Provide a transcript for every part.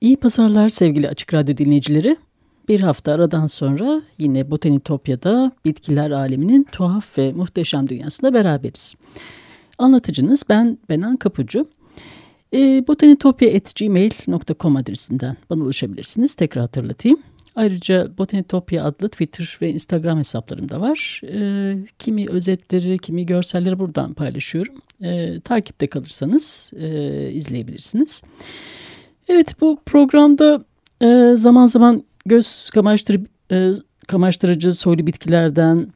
İyi pazarlar sevgili Açık Radyo dinleyicileri. Bir hafta aradan sonra yine Botanitopya'da bitkiler aleminin tuhaf ve muhteşem dünyasında beraberiz. Anlatıcınız ben Benan Kapucu. E, botanitopya.gmail.com adresinden bana ulaşabilirsiniz. Tekrar hatırlatayım. Ayrıca Botanitopya adlı Twitter ve Instagram hesaplarım da var. E, kimi özetleri, kimi görselleri buradan paylaşıyorum. E, takipte kalırsanız e, izleyebilirsiniz. Evet bu programda e, zaman zaman göz kamaştırı, e, kamaştırıcı soylu bitkilerden,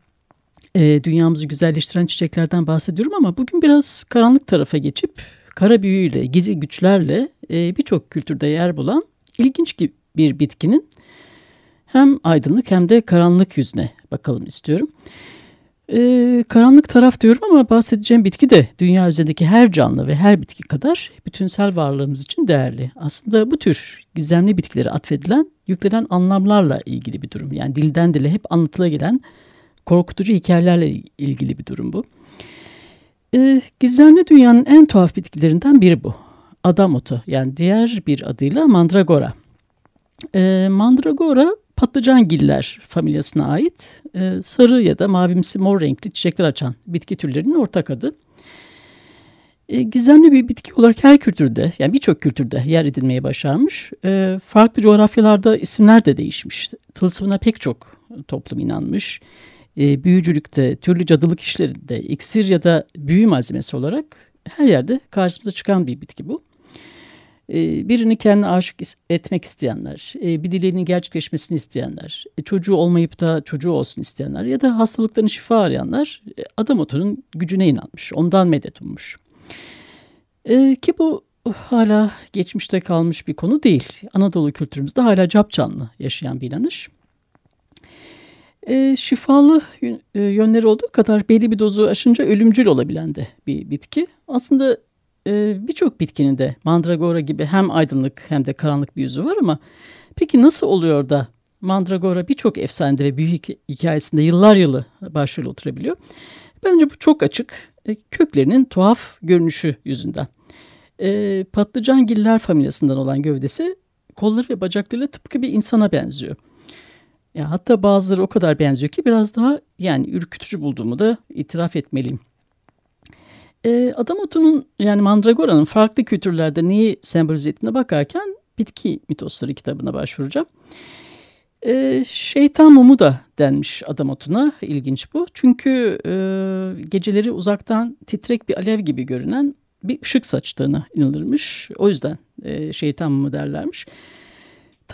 e, dünyamızı güzelleştiren çiçeklerden bahsediyorum ama bugün biraz karanlık tarafa geçip kara büyüyle, gizli güçlerle e, birçok kültürde yer bulan ilginç bir bitkinin hem aydınlık hem de karanlık yüzüne bakalım istiyorum. Ee, karanlık taraf diyorum ama bahsedeceğim bitki de dünya üzerindeki her canlı ve her bitki kadar bütünsel varlığımız için değerli. Aslında bu tür gizemli bitkilere atfedilen, yüklenen anlamlarla ilgili bir durum. Yani dilden dile hep anlatıla gelen korkutucu hikayelerle ilgili bir durum bu. Ee, gizemli dünyanın en tuhaf bitkilerinden biri bu. Adam otu yani diğer bir adıyla mandragora. Ee, mandragora patlıcangiller familyasına ait e, sarı ya da mavimsi mor renkli çiçekler açan bitki türlerinin ortak adı. E, gizemli bir bitki olarak her kültürde yani birçok kültürde yer edinmeye başarmış. E, farklı coğrafyalarda isimler de değişmiş. Tılsımına pek çok toplum inanmış. E, büyücülükte, türlü cadılık işlerinde, iksir ya da büyü malzemesi olarak her yerde karşımıza çıkan bir bitki bu. Ee, birini kendine aşık etmek isteyenler, e, bir dileğinin gerçekleşmesini isteyenler, e, çocuğu olmayıp da çocuğu olsun isteyenler ya da hastalıklarını şifa arayanlar e, adam otunun gücüne inanmış, ondan medet ummuş. Ki bu hala geçmişte kalmış bir konu değil. Anadolu kültürümüzde hala cap canlı yaşayan bir inanış. Şifalı yönleri olduğu kadar belli bir dozu aşınca ölümcül olabilen de bir bitki. Aslında e, birçok bitkinin de mandragora gibi hem aydınlık hem de karanlık bir yüzü var ama peki nasıl oluyor da mandragora birçok efsanede ve büyük hikayesinde yıllar yılı başrol oturabiliyor? Bence bu çok açık. E, köklerinin tuhaf görünüşü yüzünden. E, patlıcangiller familyasından olan gövdesi kolları ve bacaklarıyla tıpkı bir insana benziyor. Ya hatta bazıları o kadar benziyor ki biraz daha yani ürkütücü bulduğumu da itiraf etmeliyim. E, adam yani mandragoranın farklı kültürlerde neyi sembolize ettiğine bakarken bitki mitosları kitabına başvuracağım. E, şeytan mumu da denmiş adam otuna. İlginç bu. Çünkü e, geceleri uzaktan titrek bir alev gibi görünen bir ışık saçtığına inanılırmış. O yüzden e, şeytan mumu derlermiş.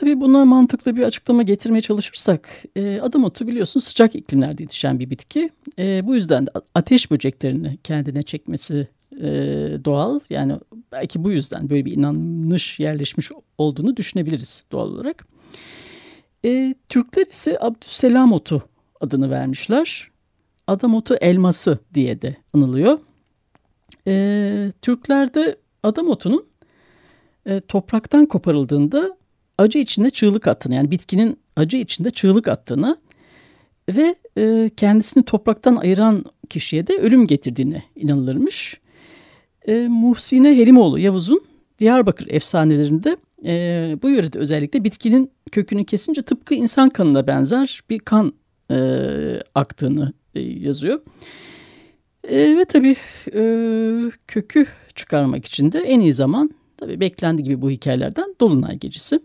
Tabii buna mantıklı bir açıklama getirmeye çalışırsak e, adam otu biliyorsun sıcak iklimlerde yetişen bir bitki. E, bu yüzden de ateş böceklerini kendine çekmesi e, doğal. Yani belki bu yüzden böyle bir inanış yerleşmiş olduğunu düşünebiliriz doğal olarak. E, Türkler ise Abdüsselam otu adını vermişler. Adam otu elması diye de anılıyor. E, Türklerde adam otunun e, topraktan koparıldığında acı içinde çığlık attığını yani bitkinin acı içinde çığlık attığını ve e, kendisini topraktan ayıran kişiye de ölüm getirdiğine inanılırmış. E, Muhsine Herimoğlu Yavuz'un Diyarbakır efsanelerinde e, bu yörede özellikle bitkinin kökünü kesince tıpkı insan kanına benzer bir kan e, aktığını e, yazıyor. E, ve tabii e, kökü çıkarmak için de en iyi zaman tabii beklendiği gibi bu hikayelerden Dolunay Gecesi.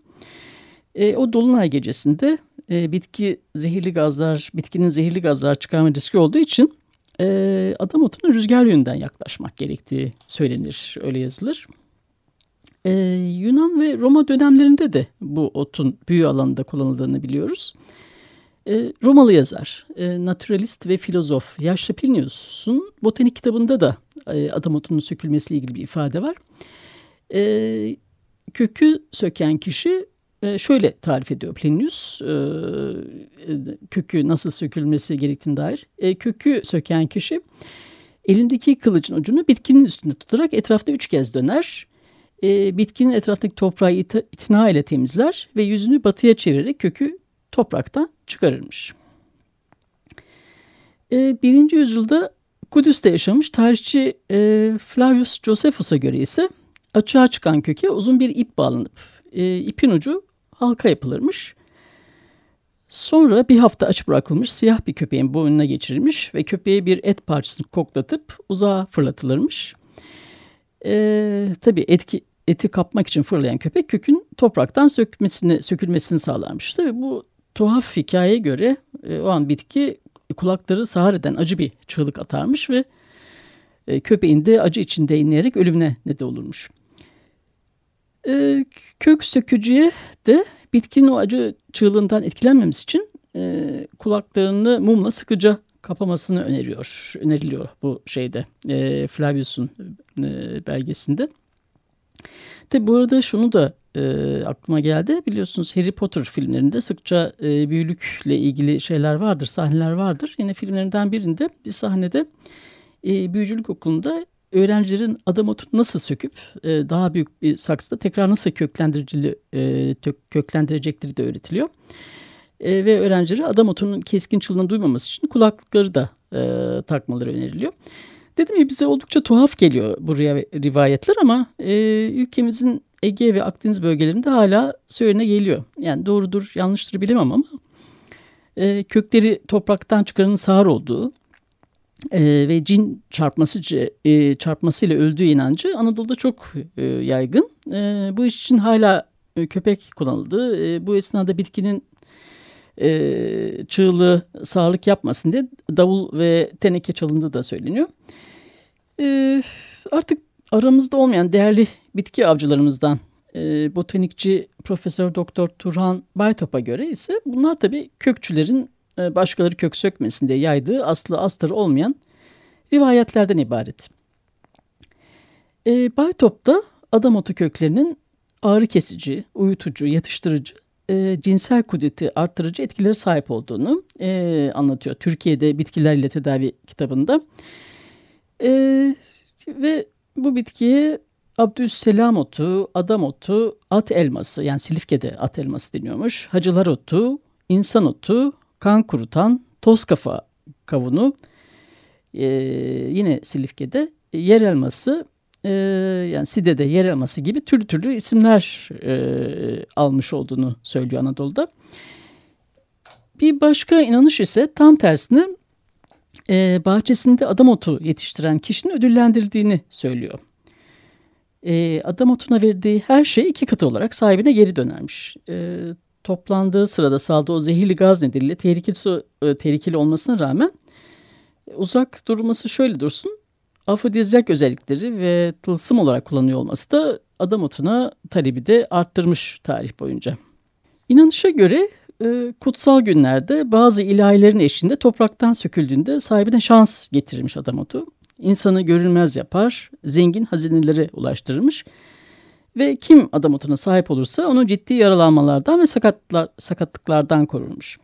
E, o dolunay gecesinde e, bitki zehirli gazlar, bitkinin zehirli gazlar çıkarma riski olduğu için e, adam otuna rüzgar yönünden yaklaşmak gerektiği söylenir, öyle yazılır. Ee, Yunan ve Roma dönemlerinde de bu otun büyü alanında kullanıldığını biliyoruz. Ee, Romalı yazar, e, naturalist ve filozof Yaşlı Plinius'un botanik kitabında da e, adam otunun sökülmesiyle ilgili bir ifade var. E, kökü söken kişi e, şöyle tarif ediyor Plinius e, kökü nasıl sökülmesi gerektiğine dair. E, kökü söken kişi elindeki kılıcın ucunu bitkinin üstünde tutarak etrafta üç kez döner. E, bitkinin etrafındaki toprağı it itina ile temizler ve yüzünü batıya çevirerek kökü topraktan çıkarırmış. E, birinci yüzyılda Kudüs'te yaşamış tarihçi e, Flavius Josephus'a göre ise açığa çıkan köke uzun bir ip bağlanıp e, ipin ucu halka yapılırmış. Sonra bir hafta aç bırakılmış siyah bir köpeğin boynuna geçirilmiş ve köpeğe bir et parçasını koklatıp uzağa fırlatılırmış. E, tabii etki, eti kapmak için fırlayan köpek kökün topraktan sökmesini, sökülmesini sağlarmış. Tabii bu tuhaf hikayeye göre e, o an bitki kulakları sağır eden acı bir çığlık atarmış ve e, köpeğin de acı içinde inleyerek ölümüne neden olurmuş. E, kök sökücüye de bitkinin o acı çığlığından etkilenmemesi için e, kulaklarını mumla sıkıca kapamasını öneriyor, öneriliyor bu şeyde e, Flavius'un e, belgesinde. Tabi bu arada şunu da e, aklıma geldi. Biliyorsunuz Harry Potter filmlerinde sıkça e, büyülükle ilgili şeyler vardır, sahneler vardır. Yine filmlerinden birinde bir sahnede e, büyücülük okulunda öğrencilerin adam otunu nasıl söküp e, daha büyük bir saksıda tekrar nasıl köklendiricili, e, köklendirecekleri de öğretiliyor. E, ve öğrencilere adam otunun keskin çılını duymaması için kulaklıkları da e, takmaları öneriliyor. Dedim ya bize oldukça tuhaf geliyor bu rivayetler ama e, ülkemizin Ege ve Akdeniz bölgelerinde hala söylene geliyor. Yani doğrudur yanlıştır bilemem ama e, kökleri topraktan çıkaranın sağır olduğu e, ve cin çarpması e, çarpmasıyla öldüğü inancı Anadolu'da çok e, yaygın. E, bu iş için hala e, köpek kullanıldı. E, bu esnada bitkinin e, çığlığı sağlık yapmasın diye davul ve teneke çalındığı da söyleniyor. E, artık aramızda olmayan değerli bitki avcılarımızdan e, botanikçi Profesör Doktor Turhan Baytop'a göre ise bunlar tabii kökçülerin başkaları kök sökmesin diye yaydığı aslı astarı olmayan rivayetlerden ibaret. E, Baytop da adam otu köklerinin ağrı kesici, uyutucu, yatıştırıcı, e, cinsel kudreti arttırıcı etkileri sahip olduğunu e, anlatıyor. Türkiye'de bitkilerle tedavi kitabında. E, ve bu bitkiye Abdüsselam otu, adam otu, at elması yani Silifke'de at elması deniyormuş. Hacılar otu, insan otu, kan kurutan, toz kafa kavunu, e, yine Silifke'de yer elması, e, yani Side'de yer elması gibi türlü türlü isimler e, almış olduğunu söylüyor Anadolu'da. Bir başka inanış ise tam tersine e, bahçesinde adam otu yetiştiren kişinin ödüllendirildiğini söylüyor. E, adam otuna verdiği her şey iki katı olarak sahibine geri dönermiş. E, toplandığı sırada saldığı o zehirli gaz nedeniyle tehlikeli, e, tehlikeli olmasına rağmen uzak durması şöyle dursun. Afrodizyak özellikleri ve tılsım olarak kullanıyor olması da adam otuna talebi de arttırmış tarih boyunca. İnanışa göre e, kutsal günlerde bazı ilahilerin eşliğinde topraktan söküldüğünde sahibine şans getirirmiş adam otu. İnsanı görünmez yapar, zengin hazinelere ulaştırırmış ve kim adam otuna sahip olursa onu ciddi yaralanmalardan ve sakatlar, sakatlıklardan korurmuş.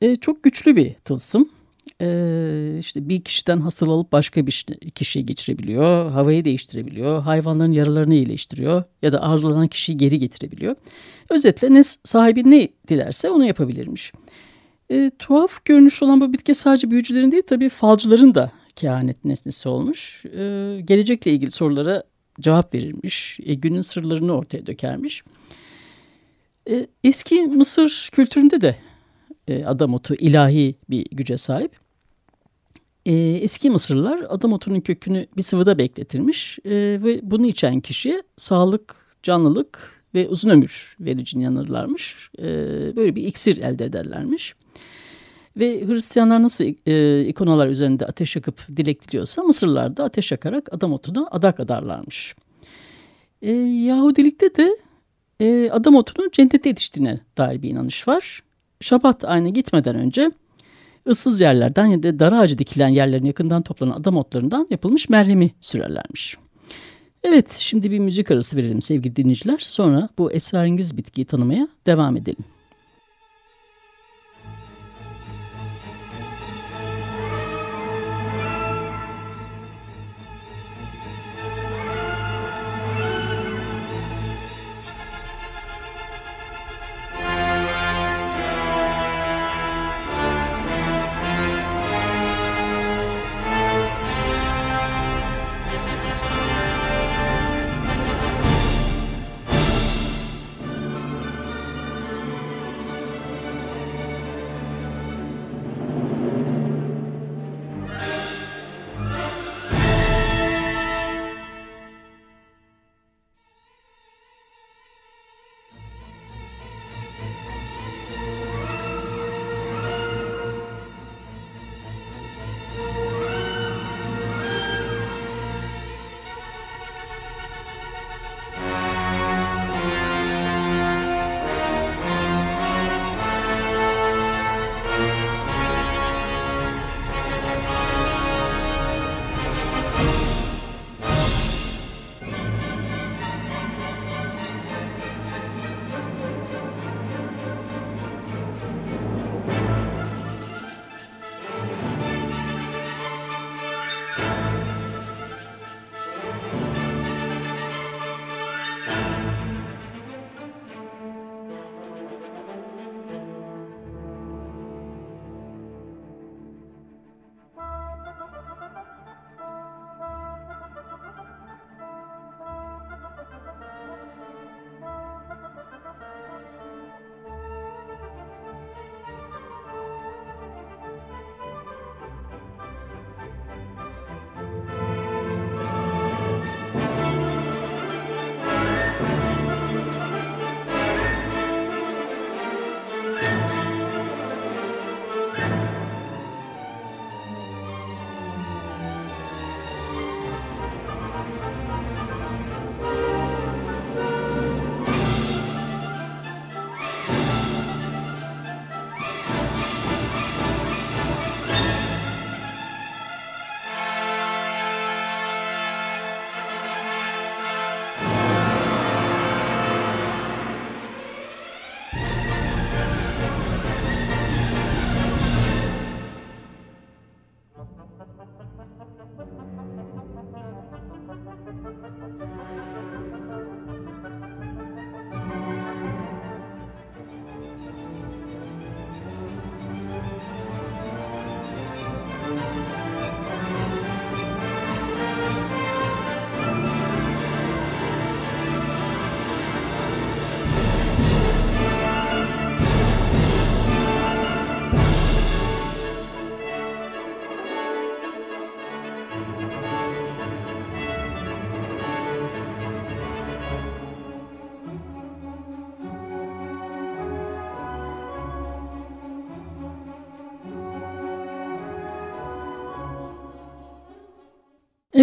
E, çok güçlü bir tılsım. E, işte bir kişiden hastalanıp başka bir kişiye geçirebiliyor, havayı değiştirebiliyor, hayvanların yaralarını iyileştiriyor ya da arzulanan kişiyi geri getirebiliyor. Özetle ne sahibi ne dilerse onu yapabilirmiş. E, tuhaf görünüş olan bu bitki sadece büyücülerin değil tabii falcıların da kehanet nesnesi olmuş. E, gelecekle ilgili sorulara cevap verirmiş, e, günün sırlarını ortaya dökermiş. E, eski Mısır kültüründe de e, adam ilahi bir güce sahip. E, eski Mısırlılar adam otunun kökünü bir sıvıda bekletirmiş e, ve bunu içen kişiye sağlık, canlılık ve uzun ömür vericini yanırlarmış. E, böyle bir iksir elde ederlermiş. Ve Hristiyanlar nasıl e, ikonalar üzerinde ateş yakıp dilek diliyorsa Mısırlılar da ateş yakarak adam otuna adak adarlarmış. E, Yahudilikte de e, adam otunun cennete yetiştiğine dair bir inanış var. Şabat ayına gitmeden önce ıssız yerlerden ya da dar ağacı dikilen yerlerin yakından toplanan adam otlarından yapılmış merhemi sürerlermiş. Evet şimdi bir müzik arası verelim sevgili dinleyiciler. Sonra bu esrarengiz bitkiyi tanımaya devam edelim.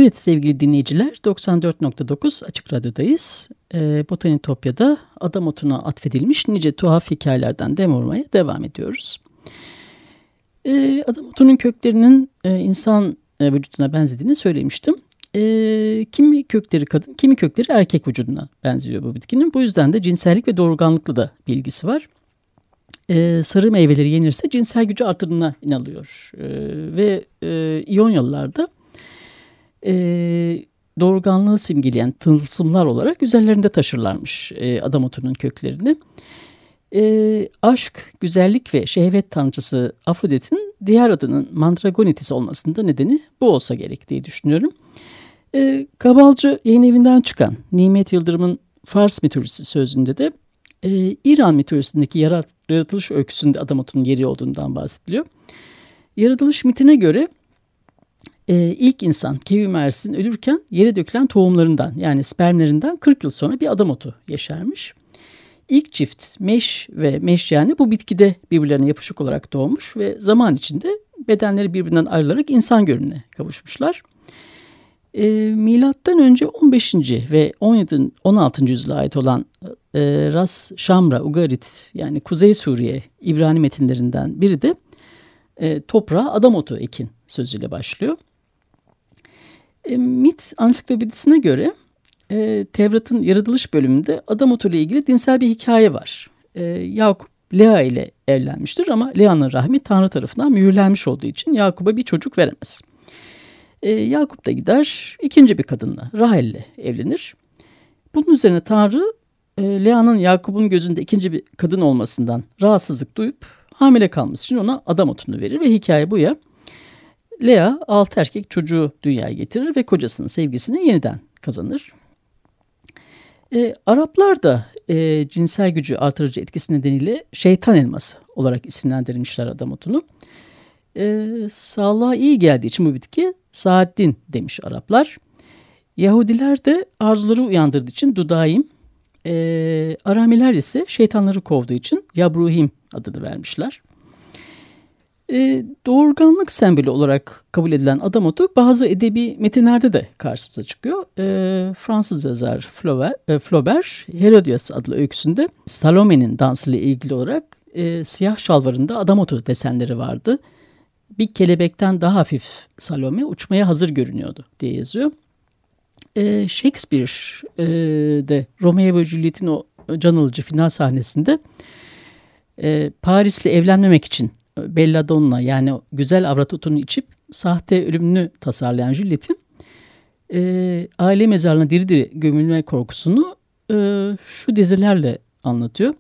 Evet sevgili dinleyiciler 94.9 Açık Radyo'dayız. Ee, Botanitopya'da adam otuna atfedilmiş nice tuhaf hikayelerden dem vurmaya devam ediyoruz. Ee, adam otunun köklerinin e, insan e, vücuduna benzediğini söylemiştim. E, kimi kökleri kadın, kimi kökleri erkek vücuduna benziyor bu bitkinin. Bu yüzden de cinsellik ve doğurganlıkla da bilgisi var. E, sarı meyveleri yenirse cinsel gücü artırına inanılıyor. E, ve e, İyonyalılarda e, doğurganlığı simgeleyen tılsımlar olarak üzerlerinde taşırlarmış e, adam otunun köklerini. E, aşk, güzellik ve şehvet tanrıçısı Afrodit'in diğer adının Mandragonitis olmasında nedeni bu olsa gerek diye düşünüyorum. E, Kabalcı yayın evinden çıkan Nimet Yıldırım'ın Fars mitolojisi sözünde de e, İran mitolojisindeki yarat, yaratılış öyküsünde adam otunun yeri olduğundan bahsediliyor. Yaratılış mitine göre e, ilk insan Kevi Mersin ölürken yere dökülen tohumlarından yani spermlerinden 40 yıl sonra bir adam otu yaşarmış. İlk çift meş ve meş yani bu bitkide birbirlerine yapışık olarak doğmuş ve zaman içinde bedenleri birbirinden ayrılarak insan görününe kavuşmuşlar. E, milattan önce 15. ve 17. 16. yüzyıla ait olan e, Ras Şamra Ugarit yani Kuzey Suriye İbrani metinlerinden biri de e, toprağa adam otu ekin sözüyle başlıyor. E, Mit ansiklopedisine göre e, Tevrat'ın yaratılış bölümünde adam otu ile ilgili dinsel bir hikaye var. E, Yakup Lea ile evlenmiştir ama Lea'nın rahmi Tanrı tarafından mühürlenmiş olduğu için Yakup'a bir çocuk veremez. E, Yakup da gider ikinci bir kadınla Rahel ile evlenir. Bunun üzerine Tanrı e, Lea'nın Yakup'un gözünde ikinci bir kadın olmasından rahatsızlık duyup hamile kalması için ona adam otunu verir ve hikaye bu ya. Lea altı erkek çocuğu dünyaya getirir ve kocasının sevgisini yeniden kazanır. E, Araplar da e, cinsel gücü artırıcı etkisi nedeniyle şeytan elması olarak isimlendirilmişler adam otunu. E, sağlığa iyi geldiği için bu bitki Saaddin demiş Araplar. Yahudiler de arzuları uyandırdığı için Dudaim, e, Aramiler ise şeytanları kovduğu için Yabruhim adını vermişler. E, doğurganlık sembolü olarak kabul edilen adam otu bazı edebi metinlerde de karşımıza çıkıyor. E, Fransız yazar Flaubert, e, Flaubert Herodias adlı öyküsünde Salome'nin dansıyla ilgili olarak e, siyah şalvarında adam otu desenleri vardı. Bir kelebekten daha hafif Salome uçmaya hazır görünüyordu diye yazıyor. E, Shakespeare de Romeo ve Juliet'in o can alıcı final sahnesinde e, Paris'le evlenmemek için Belladonna yani güzel avratotunu içip sahte ölümünü tasarlayan Juliet'in e, aile mezarlığına diri diri gömülme korkusunu e, şu dizilerle anlatıyor.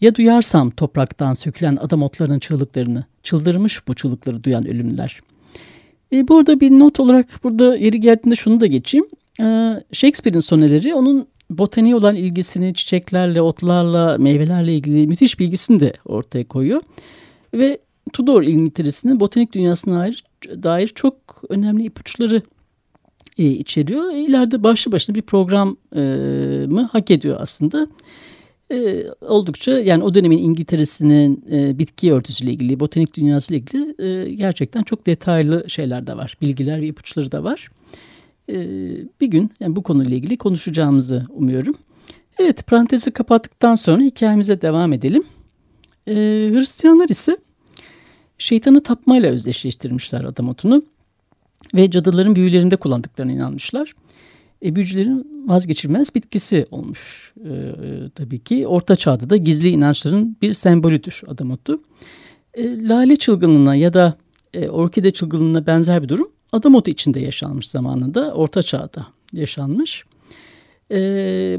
Ya duyarsam topraktan sökülen adam otlarının çığlıklarını, çıldırmış bu çığlıkları duyan ölümlüler. E, burada bir not olarak burada yeri geldiğinde şunu da geçeyim. E, Shakespeare'in soneleri onun botaniğe olan ilgisini çiçeklerle, otlarla, meyvelerle ilgili müthiş bilgisini de ortaya koyuyor. Ve Tudor İngiltere'sinin botanik dünyasına dair, dair çok önemli ipuçları e, içeriyor. E, ileride başlı başına bir program e, mı hak ediyor aslında. E, oldukça yani o dönemin İngiltere'sinin e, bitki örtüsüyle ilgili, botanik dünyasıyla ilgili e, gerçekten çok detaylı şeyler de var. Bilgiler ve ipuçları da var. E, bir gün yani bu konuyla ilgili konuşacağımızı umuyorum. Evet parantezi kapattıktan sonra hikayemize devam edelim. E, Hristiyanlar ise şeytanı tapmayla özdeşleştirmişler Adamot'unu ve cadıların büyülerinde kullandıklarına inanmışlar. E, büyücülerin vazgeçilmez bitkisi olmuş e, e, tabii ki. Orta çağda da gizli inançların bir sembolüdür Adamotu. E, lale çılgınlığına ya da e, orkide çılgınlığına benzer bir durum Adamotu içinde yaşanmış zamanında. Orta çağda yaşanmış. E,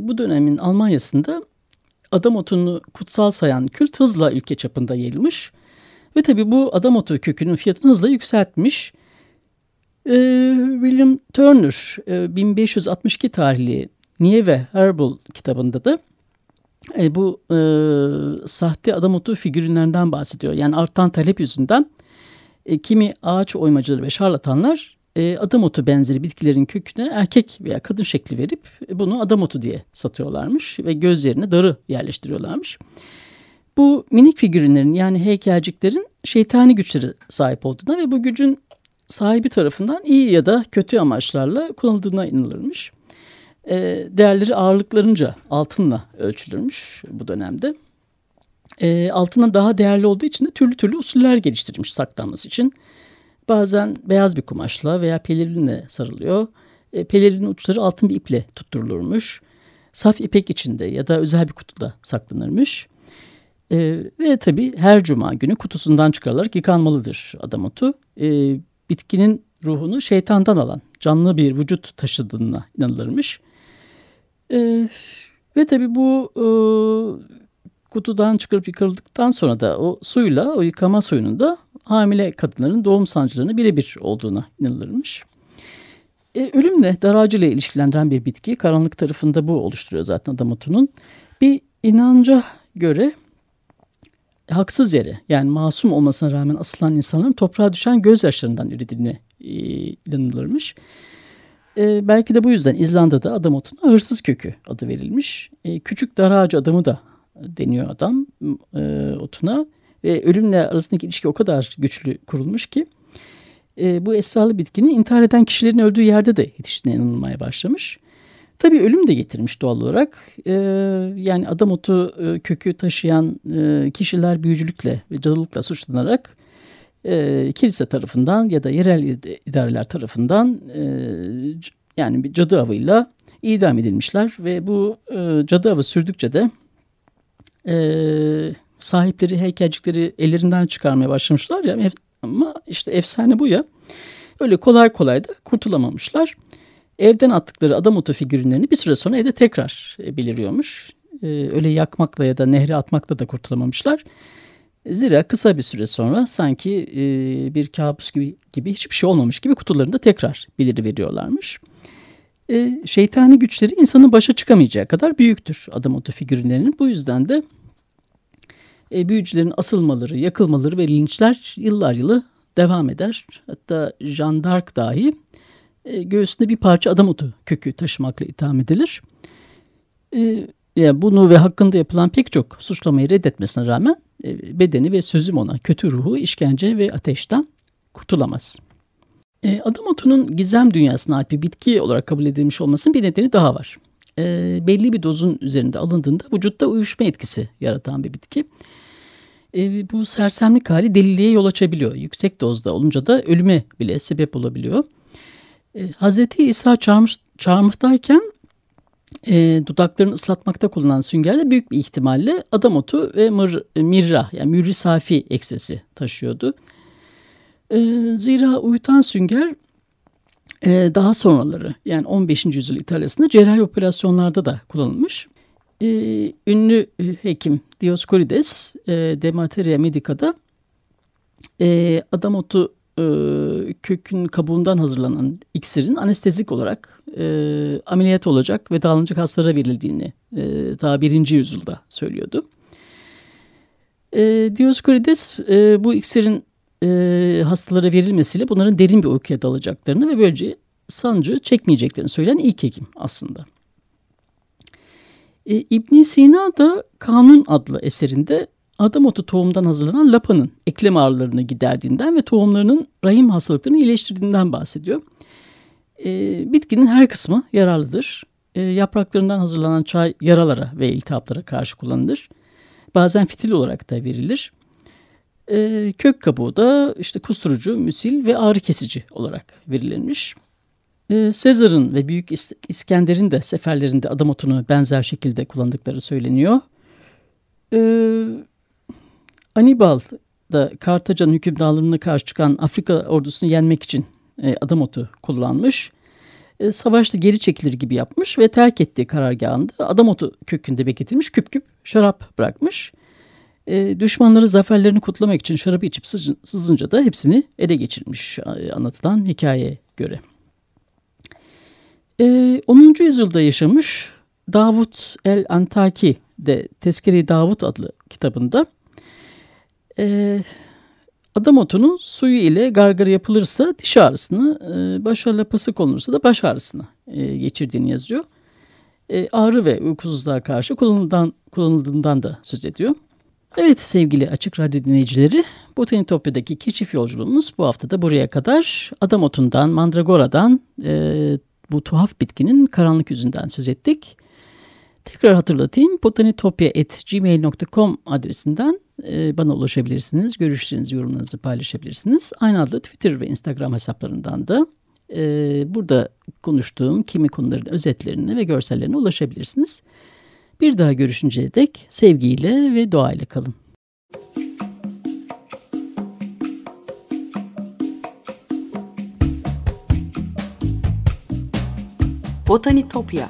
bu dönemin Almanya'sında Adamotunu kutsal sayan kült hızla ülke çapında yayılmış. Ve tabi bu Adamotu kökünün fiyatını hızla yükseltmiş. Ee, William Turner e, 1562 tarihli Nieve Herbal kitabında da e, bu e, sahte adamotu figürlerinden bahsediyor. Yani artan talep yüzünden e, kimi ağaç oymacıları ve şarlatanlar e, adamotu benzeri bitkilerin köküne erkek veya kadın şekli verip e, bunu adamotu diye satıyorlarmış ve gözlerine darı yerleştiriyorlarmış. Bu minik figürlerin yani heykelciklerin şeytani güçleri sahip olduğuna ve bu gücün sahibi tarafından iyi ya da kötü amaçlarla kullanıldığına inanılırmış. E, değerleri ağırlıklarınca altınla ölçülürmüş bu dönemde. E, altından daha değerli olduğu için de türlü türlü usuller geliştirilmiş saklanması için. Bazen beyaz bir kumaşla veya pelerinle sarılıyor. E, pelerinin uçları altın bir iple tutturulurmuş. Saf ipek içinde ya da özel bir kutuda saklanırmış. E, ve tabii her cuma günü kutusundan çıkarılarak yıkanmalıdır adam otu. E, bitkinin ruhunu şeytandan alan canlı bir vücut taşıdığına inanılırmış. E, ve tabii bu e, kutudan çıkarıp yıkarıldıktan sonra da o suyla o yıkama suyunun da hamile kadınların doğum sancılarını birebir olduğuna inanılırmış. E, ölümle daracıyla ilişkilendiren bir bitki karanlık tarafında bu oluşturuyor zaten adamotunun. Bir inanca göre haksız yere yani masum olmasına rağmen asılan insanların toprağa düşen gözyaşlarından üretildiğine e, inanılırmış. E, belki de bu yüzden İzlanda'da adam otuna hırsız kökü adı verilmiş. E, küçük dar ağacı adamı da deniyor adam e, otuna. Ve ölümle arasındaki ilişki o kadar güçlü kurulmuş ki e, bu esralı bitkinin intihar eden kişilerin öldüğü yerde de yetiştiğine inanılmaya başlamış. Tabii ölüm de getirmiş doğal olarak. E, yani adam otu e, kökü taşıyan e, kişiler büyücülükle ve cadılıkla suçlanarak e, kilise tarafından ya da yerel idareler tarafından e, yani bir cadı avıyla idam edilmişler ve bu e, cadı avı sürdükçe de e, sahipleri heykelcikleri ellerinden çıkarmaya başlamışlar ya ama işte efsane bu ya öyle kolay kolay da kurtulamamışlar. Evden attıkları adam otu figürlerini bir süre sonra evde tekrar e, beliriyormuş. E, öyle yakmakla ya da nehre atmakla da kurtulamamışlar. Zira kısa bir süre sonra sanki e, bir kabus gibi, gibi hiçbir şey olmamış gibi kutularında tekrar beliri veriyorlarmış. Şeytani güçleri insanın başa çıkamayacağı kadar büyüktür adam otu figürlerinin. Bu yüzden de e, büyücülerin asılmaları, yakılmaları ve linçler yıllar yılı devam eder. Hatta Jean d'Arc dahi e, göğsünde bir parça adam otu kökü taşımakla itham edilir. E, yani bunu ve hakkında yapılan pek çok suçlamayı reddetmesine rağmen e, bedeni ve sözüm ona kötü ruhu, işkence ve ateşten kurtulamaz. E, adam otunun gizem dünyasına ait bir bitki olarak kabul edilmiş olmasının bir nedeni daha var. E, belli bir dozun üzerinde alındığında vücutta uyuşma etkisi yaratan bir bitki. E, bu sersemlik hali deliliğe yol açabiliyor. Yüksek dozda olunca da ölüme bile sebep olabiliyor. E, Hazreti İsa çağırmış, çağırmıştayken e, dudaklarını ıslatmakta kullanılan süngerde büyük bir ihtimalle adam otu ve mır, mirra yani mürri safi eksesi taşıyordu. E, zira uyutan sünger e, daha sonraları yani 15. yüzyıl İtalya'sında cerrahi operasyonlarda da kullanılmış. E, ünlü e, hekim Dioskorides e, De Materia Medica'da e, adam otu e, kökün kabuğundan hazırlanan iksirin anestezik olarak e, ameliyat olacak ve dağılacak hastalara verildiğini e, daha birinci yüzyılda söylüyordu. E, Dioskorides e, bu iksirin e, hastalara verilmesiyle bunların derin bir uykuya dalacaklarını ve böylece sancı çekmeyeceklerini söyleyen ilk hekim aslında. E, ibn Sina da Kanun adlı eserinde adam otu tohumdan hazırlanan lapanın eklem ağrılarını giderdiğinden ve tohumlarının rahim hastalıklarını iyileştirdiğinden bahsediyor. E, bitkinin her kısmı yararlıdır. E, yapraklarından hazırlanan çay yaralara ve iltihaplara karşı kullanılır. Bazen fitil olarak da verilir. E, kök kabuğu da işte kusturucu, müsil ve ağrı kesici olarak verilirmiş. E, Sezar'ın ve Büyük İskender'in de seferlerinde adam otunu benzer şekilde kullandıkları söyleniyor. E, Anibal da Kartacan hükümdarlığına karşı çıkan Afrika ordusunu yenmek için e, adam otu kullanmış. E, savaşta geri çekilir gibi yapmış ve terk ettiği karargahında adam otu kökünde bekletilmiş küp küp şarap bırakmış. E, düşmanları zaferlerini kutlamak için şarabı içip sızınca da hepsini ele geçirmiş anlatılan hikayeye göre. E, 10. yüzyılda yaşamış Davut el-Antaki de Tezkere Davut adlı kitabında e, adam otunun suyu ile gargara yapılırsa diş ağrısını, e, baş lapası konulursa da baş ağrısını e, geçirdiğini yazıyor. E, ağrı ve uykusuzluğa karşı kullanıldığından, kullanıldığından da söz ediyor. Evet sevgili Açık Radyo dinleyicileri, Botanitopya'daki keşif yolculuğumuz bu hafta da buraya kadar. Adam otundan, mandragoradan, e, bu tuhaf bitkinin karanlık yüzünden söz ettik. Tekrar hatırlatayım, botanitopya.gmail.com adresinden e, bana ulaşabilirsiniz. Görüşlerinizi, yorumlarınızı paylaşabilirsiniz. Aynı adlı Twitter ve Instagram hesaplarından da e, burada konuştuğum kimi konuların özetlerine ve görsellerine ulaşabilirsiniz. Bir daha görüşünceye dek sevgiyle ve doğayla kalın. Botanitopya